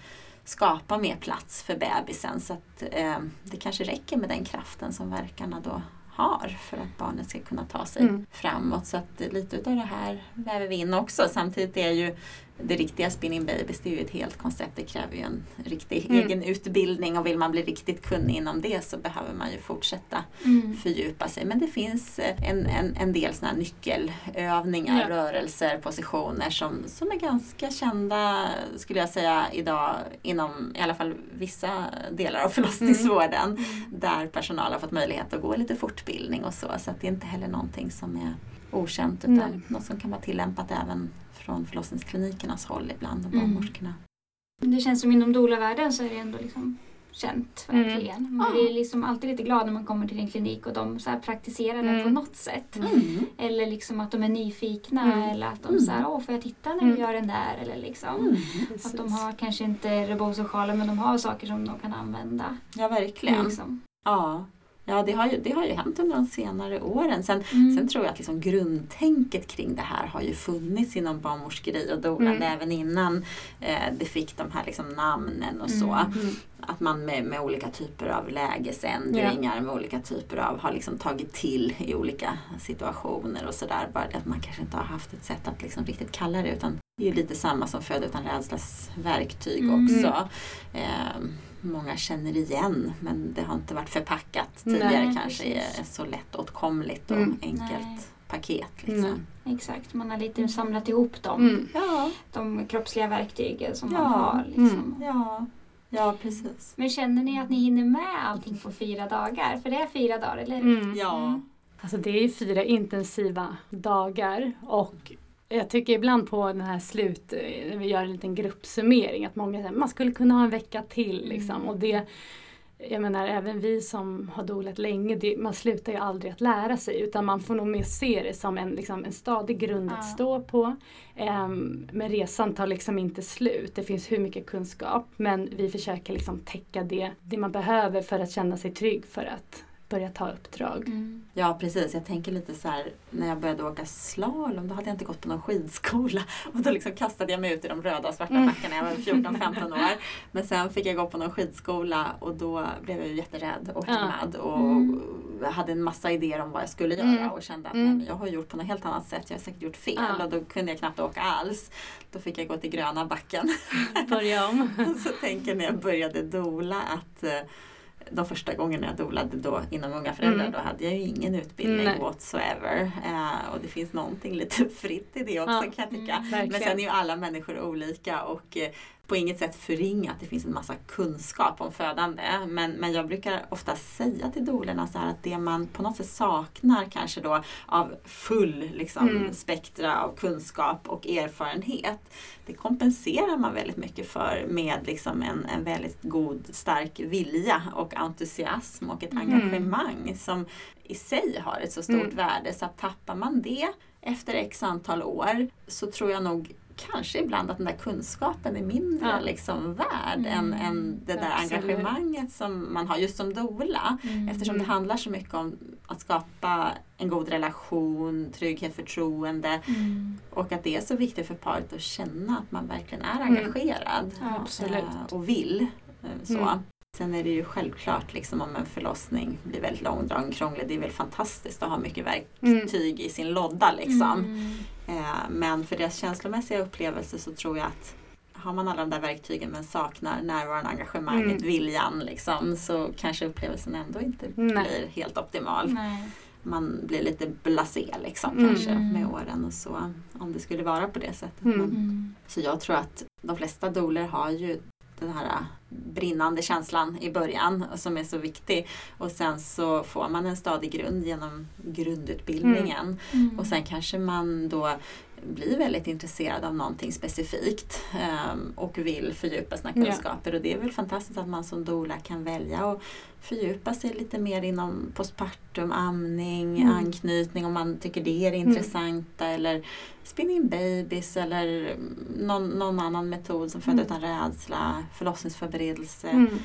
skapar mer plats för bebisen så att eh, det kanske räcker med den kraften som verkarna då har för att barnet ska kunna ta sig Mm. framåt. Så att lite utav det här väver vi in också. Samtidigt är ju det riktiga spinning babies, det är ju ett helt koncept. Det kräver ju en riktig Mm. egen utbildning och vill man bli riktigt kunnig inom det så behöver man ju fortsätta Mm. fördjupa sig. Men det finns eh, en, en, en del såna här nyckelövningar, Ja. rörelser, positioner som, som är ganska kända skulle jag säga idag inom i alla fall vissa delar av förlossningsvården där personal har fått möjlighet att gå lite fortbildning och så. Så att det är inte heller någonting som är okänt utan Nej. något som kan vara tillämpat även från förlossningsklinikernas håll ibland och Mm. barnmorskorna. Det känns som inom doula-världen så är det ändå liksom känt Mm. verkligen. Man Ah. blir liksom alltid lite glad när man kommer till en klinik och de så här praktiserar det Mm. på något sätt. Mm. Eller liksom att de är nyfikna Mm. eller att de Mm. säger åh får jag titta när Mm. du gör den där eller liksom. Mm. Att de har kanske inte rebozo-sjalar men de har saker som de kan använda. Ja, verkligen. Liksom. Ja, ja det, har ju, det har ju hänt under de senare åren. Sen, Mm. sen tror jag att liksom grundtänket kring det här har ju funnits inom barnmorskeri och dolande Mm. även innan eh, det fick de här liksom namnen och så. Mm. Mm. Att man med, med olika typer av lägesändringar, med olika typer av, har liksom tagit till i olika situationer och sådär. Bara det att man kanske inte har haft ett sätt att liksom riktigt kalla det utan det är ju lite samma som Född utan rädslas verktyg Mm. också. Eh, många känner igen men det har inte varit förpackat tidigare Nej, kanske är så lättåtkomligt och Mm. enkelt Nej. paket. Liksom. Exakt, man har lite samlat ihop dem. Mm. Ja, De kroppsliga verktygen som Ja. man har. Liksom. ja, ja precis. Men känner ni att ni hinner med allting på fyra dagar? För det är fyra dagar, eller hur? Mm. Ja. Alltså det är fyra intensiva dagar och jag tycker ibland på den här slut, eh, när vi gör en liten gruppsummering, att många säger man skulle kunna ha en vecka till. Liksom. Mm. Och det, jag menar även vi som har dolat länge, det, man slutar ju aldrig att lära sig utan man får nog mer se det som en, liksom, en stadig grund Ja. att stå på. Ehm, men resan tar liksom inte slut, det finns hur mycket kunskap men vi försöker liksom täcka det, det man behöver för att känna sig trygg för att börja ta uppdrag. Mm. Ja precis, jag tänker lite så här när jag började åka slalom då hade jag inte gått på någon skidskola och då liksom kastade jag mig ut i de röda och svarta Mm. backarna. Jag var 14-15 år. Men sen fick jag gå på någon skidskola och då blev jag ju jätterädd och Ja. hämmad och Mm. hade en massa idéer om vad jag skulle göra Mm. och kände att Mm. nej, men jag har gjort på något helt annat sätt. Jag har säkert gjort fel Ja. och då kunde jag knappt åka alls. Då fick jag gå till gröna backen. Börja om. så tänker när jag började dola att eh, de första gångerna jag dolade då inom unga föräldrar Mm. då hade jag ju ingen utbildning Nej. whatsoever. Eh, och det finns någonting lite fritt i det också Ja. kan jag tycka. Mm, Men sen är ju alla människor olika och eh, på inget sätt förringa att det finns en massa kunskap om födande. Men, men jag brukar ofta säga till dolerna så att det man på något sätt saknar kanske då av full liksom, Mm. spektra av kunskap och erfarenhet. Det kompenserar man väldigt mycket för med liksom en, en väldigt god stark vilja och entusiasm och ett Mm. engagemang som i sig har ett så stort Mm. värde. Så att tappar man det efter x antal år så tror jag nog kanske ibland att den där kunskapen är mindre Ja. liksom värd Mm. än, än det där Absolut. engagemanget som man har just som doula. Mm. Eftersom det handlar så mycket om att skapa en god relation, trygghet, förtroende Mm. och att det är så viktigt för paret att känna att man verkligen är Mm. engagerad Ja, eh, och vill. eh, Så. Mm. Sen är det ju självklart liksom, om en förlossning blir väldigt långdragen krånglig. Det är väl fantastiskt att ha mycket verktyg i sin lodda. Liksom. Mm. Eh, men för deras känslomässiga upplevelse så tror jag att har man alla de där verktygen men saknar närvaron, engagemanget, Mm. viljan liksom, så kanske upplevelsen ändå inte Nej. blir helt optimal. Nej. Man blir lite blasé liksom Mm. kanske med åren och så. Om det skulle vara på det sättet. Mm. Men, Mm. så jag tror att de flesta doler har ju den här brinnande känslan i början som är så viktig. Och sen så får man en stadig grund genom grundutbildningen. Mm. Och sen kanske man då blir väldigt intresserad av någonting specifikt ehm, och vill fördjupa sina Ja. kunskaper. Och det är väl fantastiskt att man som doula kan välja att fördjupa sig lite mer inom postpartum, amning, Mm. anknytning om man tycker det är det Mm. intressanta eller spinning babies eller någon, någon annan metod som föder Mm. utan rädsla, förlossningsförberedelse, Mm.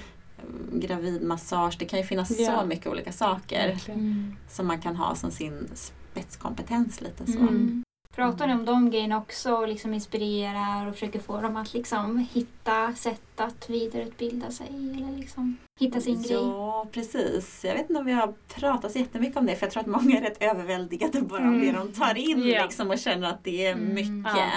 gravidmassage. Det kan ju finnas Ja. så mycket olika saker. Mm. som man kan ha som sin spetskompetens lite så. Mm. Pratar ni om de grejerna också och liksom inspirerar och försöker få dem att liksom hitta sätt att vidareutbilda sig eller liksom hitta sin grej? Ja, precis. Jag vet inte om vi har pratat så jättemycket om det för jag tror att många är rätt överväldigade bara av det Mm. de tar in Ja. liksom, och känner att det är Mm. mycket Ja.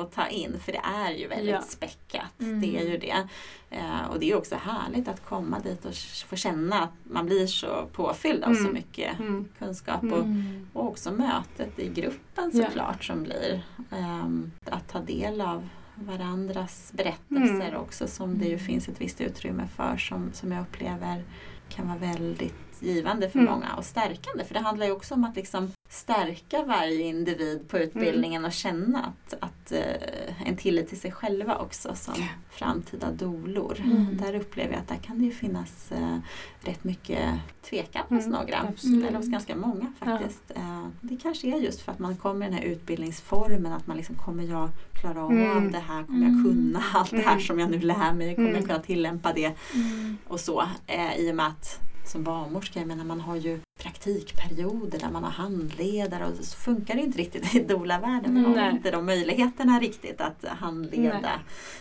att ta in. För det är ju väldigt Ja. späckat. Mm. Det är ju det. Eh, och det är också härligt att komma dit och få känna att man blir så påfylld av så Mm. mycket Mm. kunskap. Mm. Och, Mm. och också mötet i gruppen Ja. såklart som blir. Ehm, att ta del av varandras berättelser Mm. också som det ju Mm. finns ett visst utrymme för som, som jag upplever kan vara väldigt givande för Mm. många och stärkande. För det handlar ju också om att liksom stärka varje individ på utbildningen och känna att, att eh, en tillit till sig själva också som framtida dolor. Mm. Där upplever jag att där kan det ju finnas eh, rätt mycket tvekan hos Mm, några. absolut. Eller hos ganska många faktiskt. Eh, det kanske är just för att man kommer i den här utbildningsformen att man liksom kommer jag klara av Mm. det här? Kommer jag Mm. kunna allt det här Mm. som jag nu lär mig? Kommer Mm. jag kunna tillämpa det? Mm. och så. I och med att som barnmorska, jag menar man har ju praktikperioder där man har handledare och så funkar det inte riktigt i doula-världen. Man har inte de möjligheterna riktigt att handleda Nej.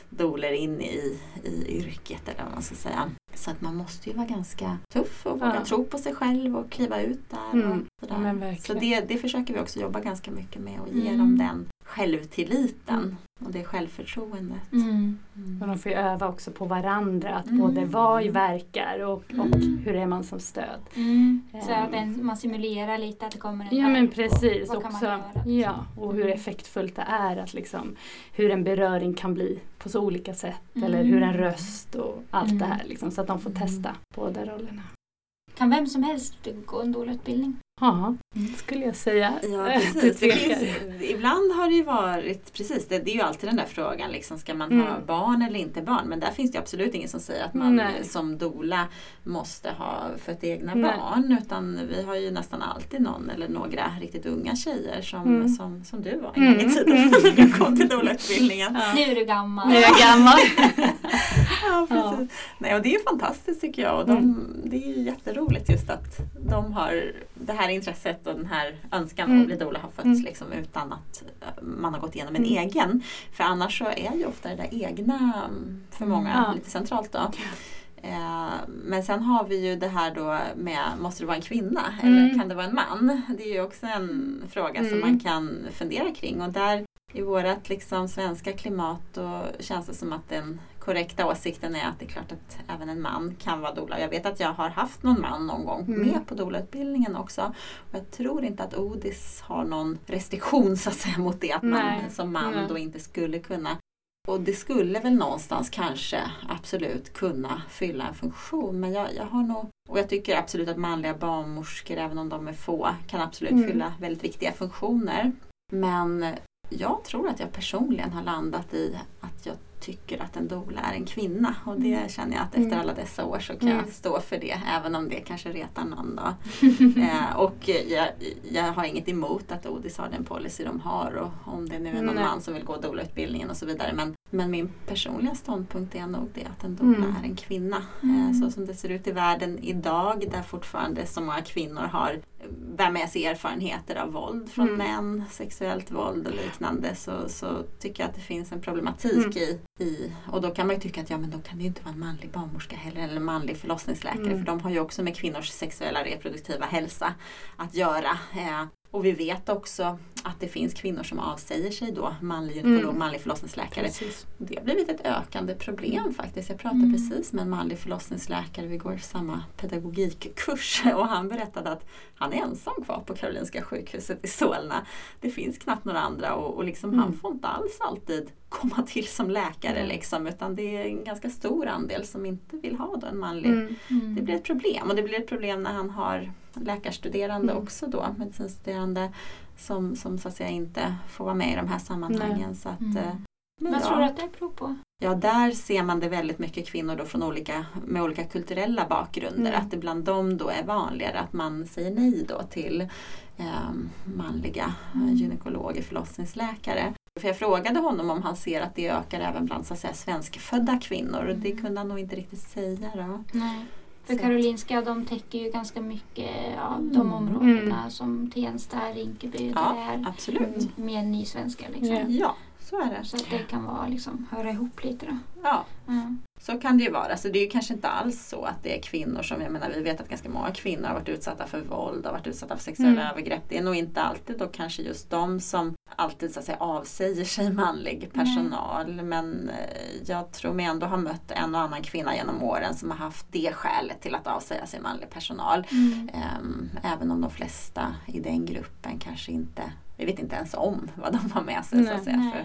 doulor in i, i yrket eller vad man ska säga. Så att man måste ju vara ganska tuff och våga Ja. tro på sig själv och kliva ut där. Mm. Och sådär. Ja, så det, det försöker vi också jobba ganska mycket med och ge Mm. dem den självtilliten Mm. och det självförtroendet. Mm. Mm. Men de får ju öva också på varandra, att Mm. både vad i verkar och, och Mm. hur är man som stöd. Mm. Så Ehm. att en, man simulerar lite att det kommer en Ja här. men precis. Man också, ja, och hur effektfullt det är att liksom, hur en beröring kan bli på så olika sätt. Mm. Eller hur en röst och allt Mm. det här. Liksom, så att de får testa båda rollerna. Kan vem som helst gå en doula-utbildning? Ja, skulle jag säga. Ja precis. Finns, ibland har det ju varit, precis det, det är ju alltid den där frågan, liksom, ska man ha Mm. barn eller inte barn? Men där finns det absolut ingen som säger att man Nej. som dola måste ha fött egna Nej. barn. Utan vi har ju nästan alltid någon eller några riktigt unga tjejer som, Mm. som, som du var en gång i Mm. tiden Mm. när du kom till doula-utbildningen. Ja. Nu är du gammal. Nu är jag gammal. Ja, precis. Nej, och det är ju fantastiskt tycker jag. Och de, Mm. Det är ju jätteroligt just att de har det här intresset och den här önskan Mm. att bli doula har fötts Mm. liksom, utan att eh, man har gått igenom en Mm. egen. För annars så är ju ofta det där egna mm, för många Ja. lite centralt då. Eh, Men sen har vi ju det här då med, måste det vara en kvinna eller Mm. kan det vara en man? Det är ju också en fråga som Mm. man kan fundera kring och där i vårt liksom svenska klimat då känns det som att den korrekta åsikten är att det är klart att även en man kan vara doula. Jag vet att jag har haft någon man någon gång Mm. med på doula-utbildningen också. Och jag tror inte att ODIS har någon restriktion så att säga mot det, att man Nej. som man Nej. då inte skulle kunna och det skulle väl någonstans kanske absolut kunna fylla en funktion men jag, jag har nog och jag tycker absolut att manliga barnmorskor, även om de är få, kan absolut Mm. fylla väldigt viktiga funktioner. Men jag tror att jag personligen har landat i att tycker att en doula är en kvinna och det känner jag att efter Mm. alla dessa år så kan jag Mm. stå för det även om det kanske retar någon då. eh, och jag, jag har inget emot att Odis har den policy de har och om det nu är någon Nej. man som vill gå doula-utbildningen och så vidare. Men, men min personliga ståndpunkt är nog det att en doula Mm. är en kvinna. Mm. Eh, så som det ser ut i världen idag där fortfarande så många kvinnor har bär med sig erfarenheter av våld från Mm. män, sexuellt våld och liknande så, så tycker jag att det finns en problematik Mm. i, i och då kan man ju tycka att ja men då kan det ju inte vara en manlig barnmorska heller eller en manlig förlossningsläkare Mm. för de har ju också med kvinnors sexuella reproduktiva hälsa att göra. Eh, och vi vet också att det finns kvinnor som avsäger sig då manlig gynekolog, Mm. manlig förlossningsläkare. Precis. Det har blivit ett ökande problem faktiskt. Jag pratade Mm. precis med en manlig förlossningsläkare, vi går samma pedagogikkurs och han berättade att han är ensam kvar på Karolinska sjukhuset i Solna. Det finns knappt några andra och, och liksom Mm. han får inte alls alltid komma till som läkare Nej. liksom, utan det är en ganska stor andel som inte vill ha då en manlig Mm. Mm. det blir ett problem och det blir ett problem när han har läkarstuderande Mm. också då, medicinstuderande som, som så att säga inte får vara med i de här sammanhangen. Så att, Mm. eh, men Vad ja. tror du att det beror på? Ja, där ser man det väldigt mycket kvinnor då från olika, med olika kulturella bakgrunder. Mm. Att det bland dem då är vanligare att man säger nej då till eh, manliga Mm. mm. gynekologer, förlossningsläkare. För jag frågade honom om han ser att det ökar även bland så att säga, svenskfödda kvinnor och det Mm. kunde han nog inte riktigt säga. Då. Nej. För Så Karolinska de täcker ju ganska mycket av Mm. de områdena som Tensta, Rinkeby, Ja, det är Absolut. mer nysvenska liksom. Ja. Så är det. Så att det kan vara liksom, höra ihop lite då. Ja, Ja. Så kan det ju vara. Så det är ju kanske inte alls så att det är kvinnor som, jag menar vi vet att ganska många kvinnor har varit utsatta för våld, har varit utsatta för sexuella Mm. övergrepp. Det är nog inte alltid då kanske just de som alltid så att säga avsäger sig manlig personal. Men eh, jag tror mig ändå ha mött en och annan kvinna genom åren som har haft det skälet till att avsäga sig manlig personal. Mm. Ehm, även om de flesta i den gruppen kanske inte, vi vet inte ens om vad de har med sig så att Nej. säga, för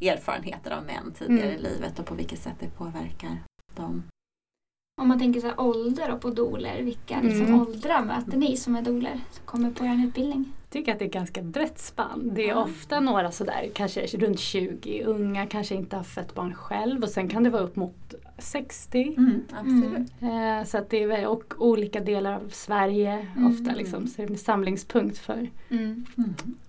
Nej. erfarenheter av män tidigare Mm. i livet och på vilket sätt det påverkar dem. Om man tänker så här ålder och på doler, vilka liksom Mm. åldrar möter ni som är doler som kommer på er utbildning? Jag tycker att det är ganska brett spann. Det är Ja. ofta några sådär, kanske runt 20, unga kanske inte har fött barn själv och sen kan det vara upp mot 60. Mm, absolut. Eh, så att det är och olika delar av Sverige Mm. ofta liksom, så det är en samlingspunkt för Mm.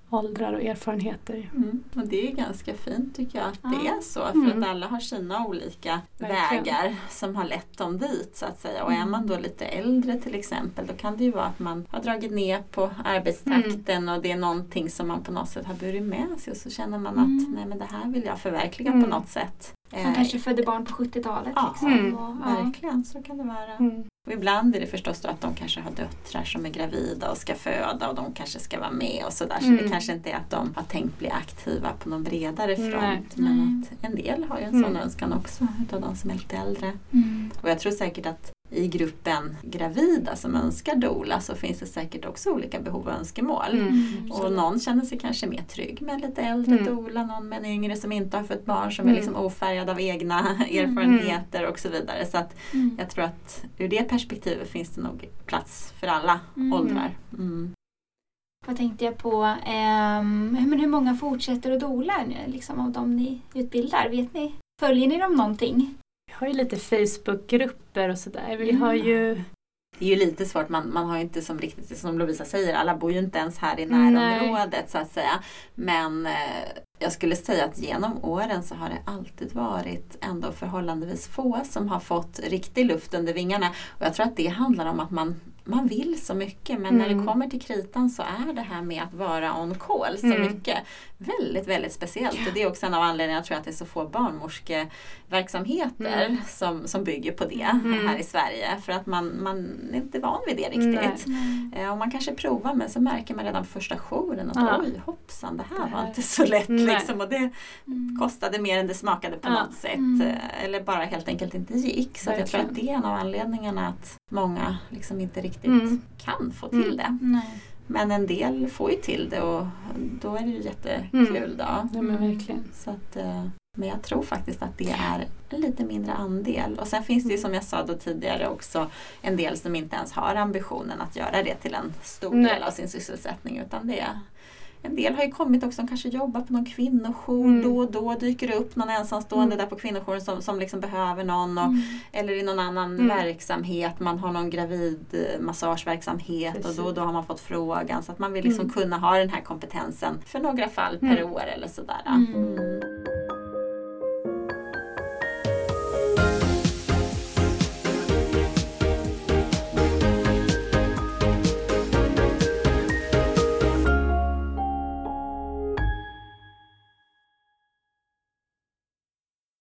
Åldrar och erfarenheter. Mm. Och det är ganska fint tycker jag att det Ja. är så. För Mm. att alla har sina olika Verkligen. vägar som har lett dem dit så att säga. Och är Mm. man då lite äldre till exempel då kan det ju vara att man har dragit ner på arbetstakten och det är någonting som man på något sätt har burit med sig och så känner man Mm. att nej men det här vill jag förverkliga Mm. på något sätt. Eh, kanske födde barn på 70-talet. Ja, liksom. Mm. och, ja. Verkligen, så kan det vara. Mm. Och ibland är det förstås då att de kanske har döttrar som är gravida och ska föda och de kanske ska vara med och sådär. Så Mm. det kanske inte är att de har tänkt bli aktiva på någon bredare front. Men att en del har ju en Mm. sån önskan också utav de som är lite äldre. Mm. Och jag tror säkert att i gruppen gravida som önskar dola så finns det säkert också olika behov och önskemål. Mm. Och någon känner sig kanske mer trygg med en lite äldre Mm. dola, någon med en yngre som inte har fött barn som Mm. är liksom ofärgad av egna erfarenheter och så vidare. Så att Mm. jag tror att ur det perspektivet finns det nog plats för alla Mm. åldrar. Mm. Vad tänkte jag på? ehm, men hur många fortsätter att dola nu, liksom, av de ni utbildar? Vet ni? Följer ni dem någonting? Vi har ju lite Facebookgrupper och sådär. Vi har ju Det är ju lite svårt, man, man har ju inte som riktigt, som Lovisa säger, alla bor ju inte ens här i Nej. närområdet så att säga. Men eh, jag skulle säga att genom åren så har det alltid varit ändå förhållandevis få som har fått riktig luft under vingarna. Och jag tror att det handlar om att man, man vill så mycket men när Mm. det kommer till kritan så är det här med att vara on call så Mm. mycket väldigt, väldigt speciellt. Och det är också en av anledningarna jag tror att det är så få barnmorskeverksamheter Mm. som, som bygger på det Mm. här i Sverige. För att man, man är inte van vid det riktigt. Eh, Och man kanske provar men så märker man redan första jouren att Ja. oj hoppsan det här var inte så lätt Nej. Liksom. Och det Mm. kostade mer än det smakade på Ja. något sätt. Mm. Eh, Eller bara helt enkelt inte gick. Så att jag tror att det är en av anledningarna att många liksom inte riktigt Mm. kan få till Mm. det. Nej. Men en del får ju till det och då är det ju jättekul Mm. då. Ja men verkligen. Så att, eh, men jag tror faktiskt att det är en lite mindre andel. Och sen finns det ju som jag sa då tidigare också en del som inte ens har ambitionen att göra det till en stor Nej. del av sin sysselsättning. Utan det är, en del har ju kommit också, de kanske jobbar på någon kvinnojour. Mm. Då och då dyker det upp någon ensamstående Mm. där på kvinnojouren som, som liksom behöver någon. Och, Mm. Eller i någon annan Mm. verksamhet, man har någon gravidmassageverksamhet och då och då har man fått frågan. Så att man vill liksom Mm. kunna ha den här kompetensen för några fall per Mm. år eller sådär.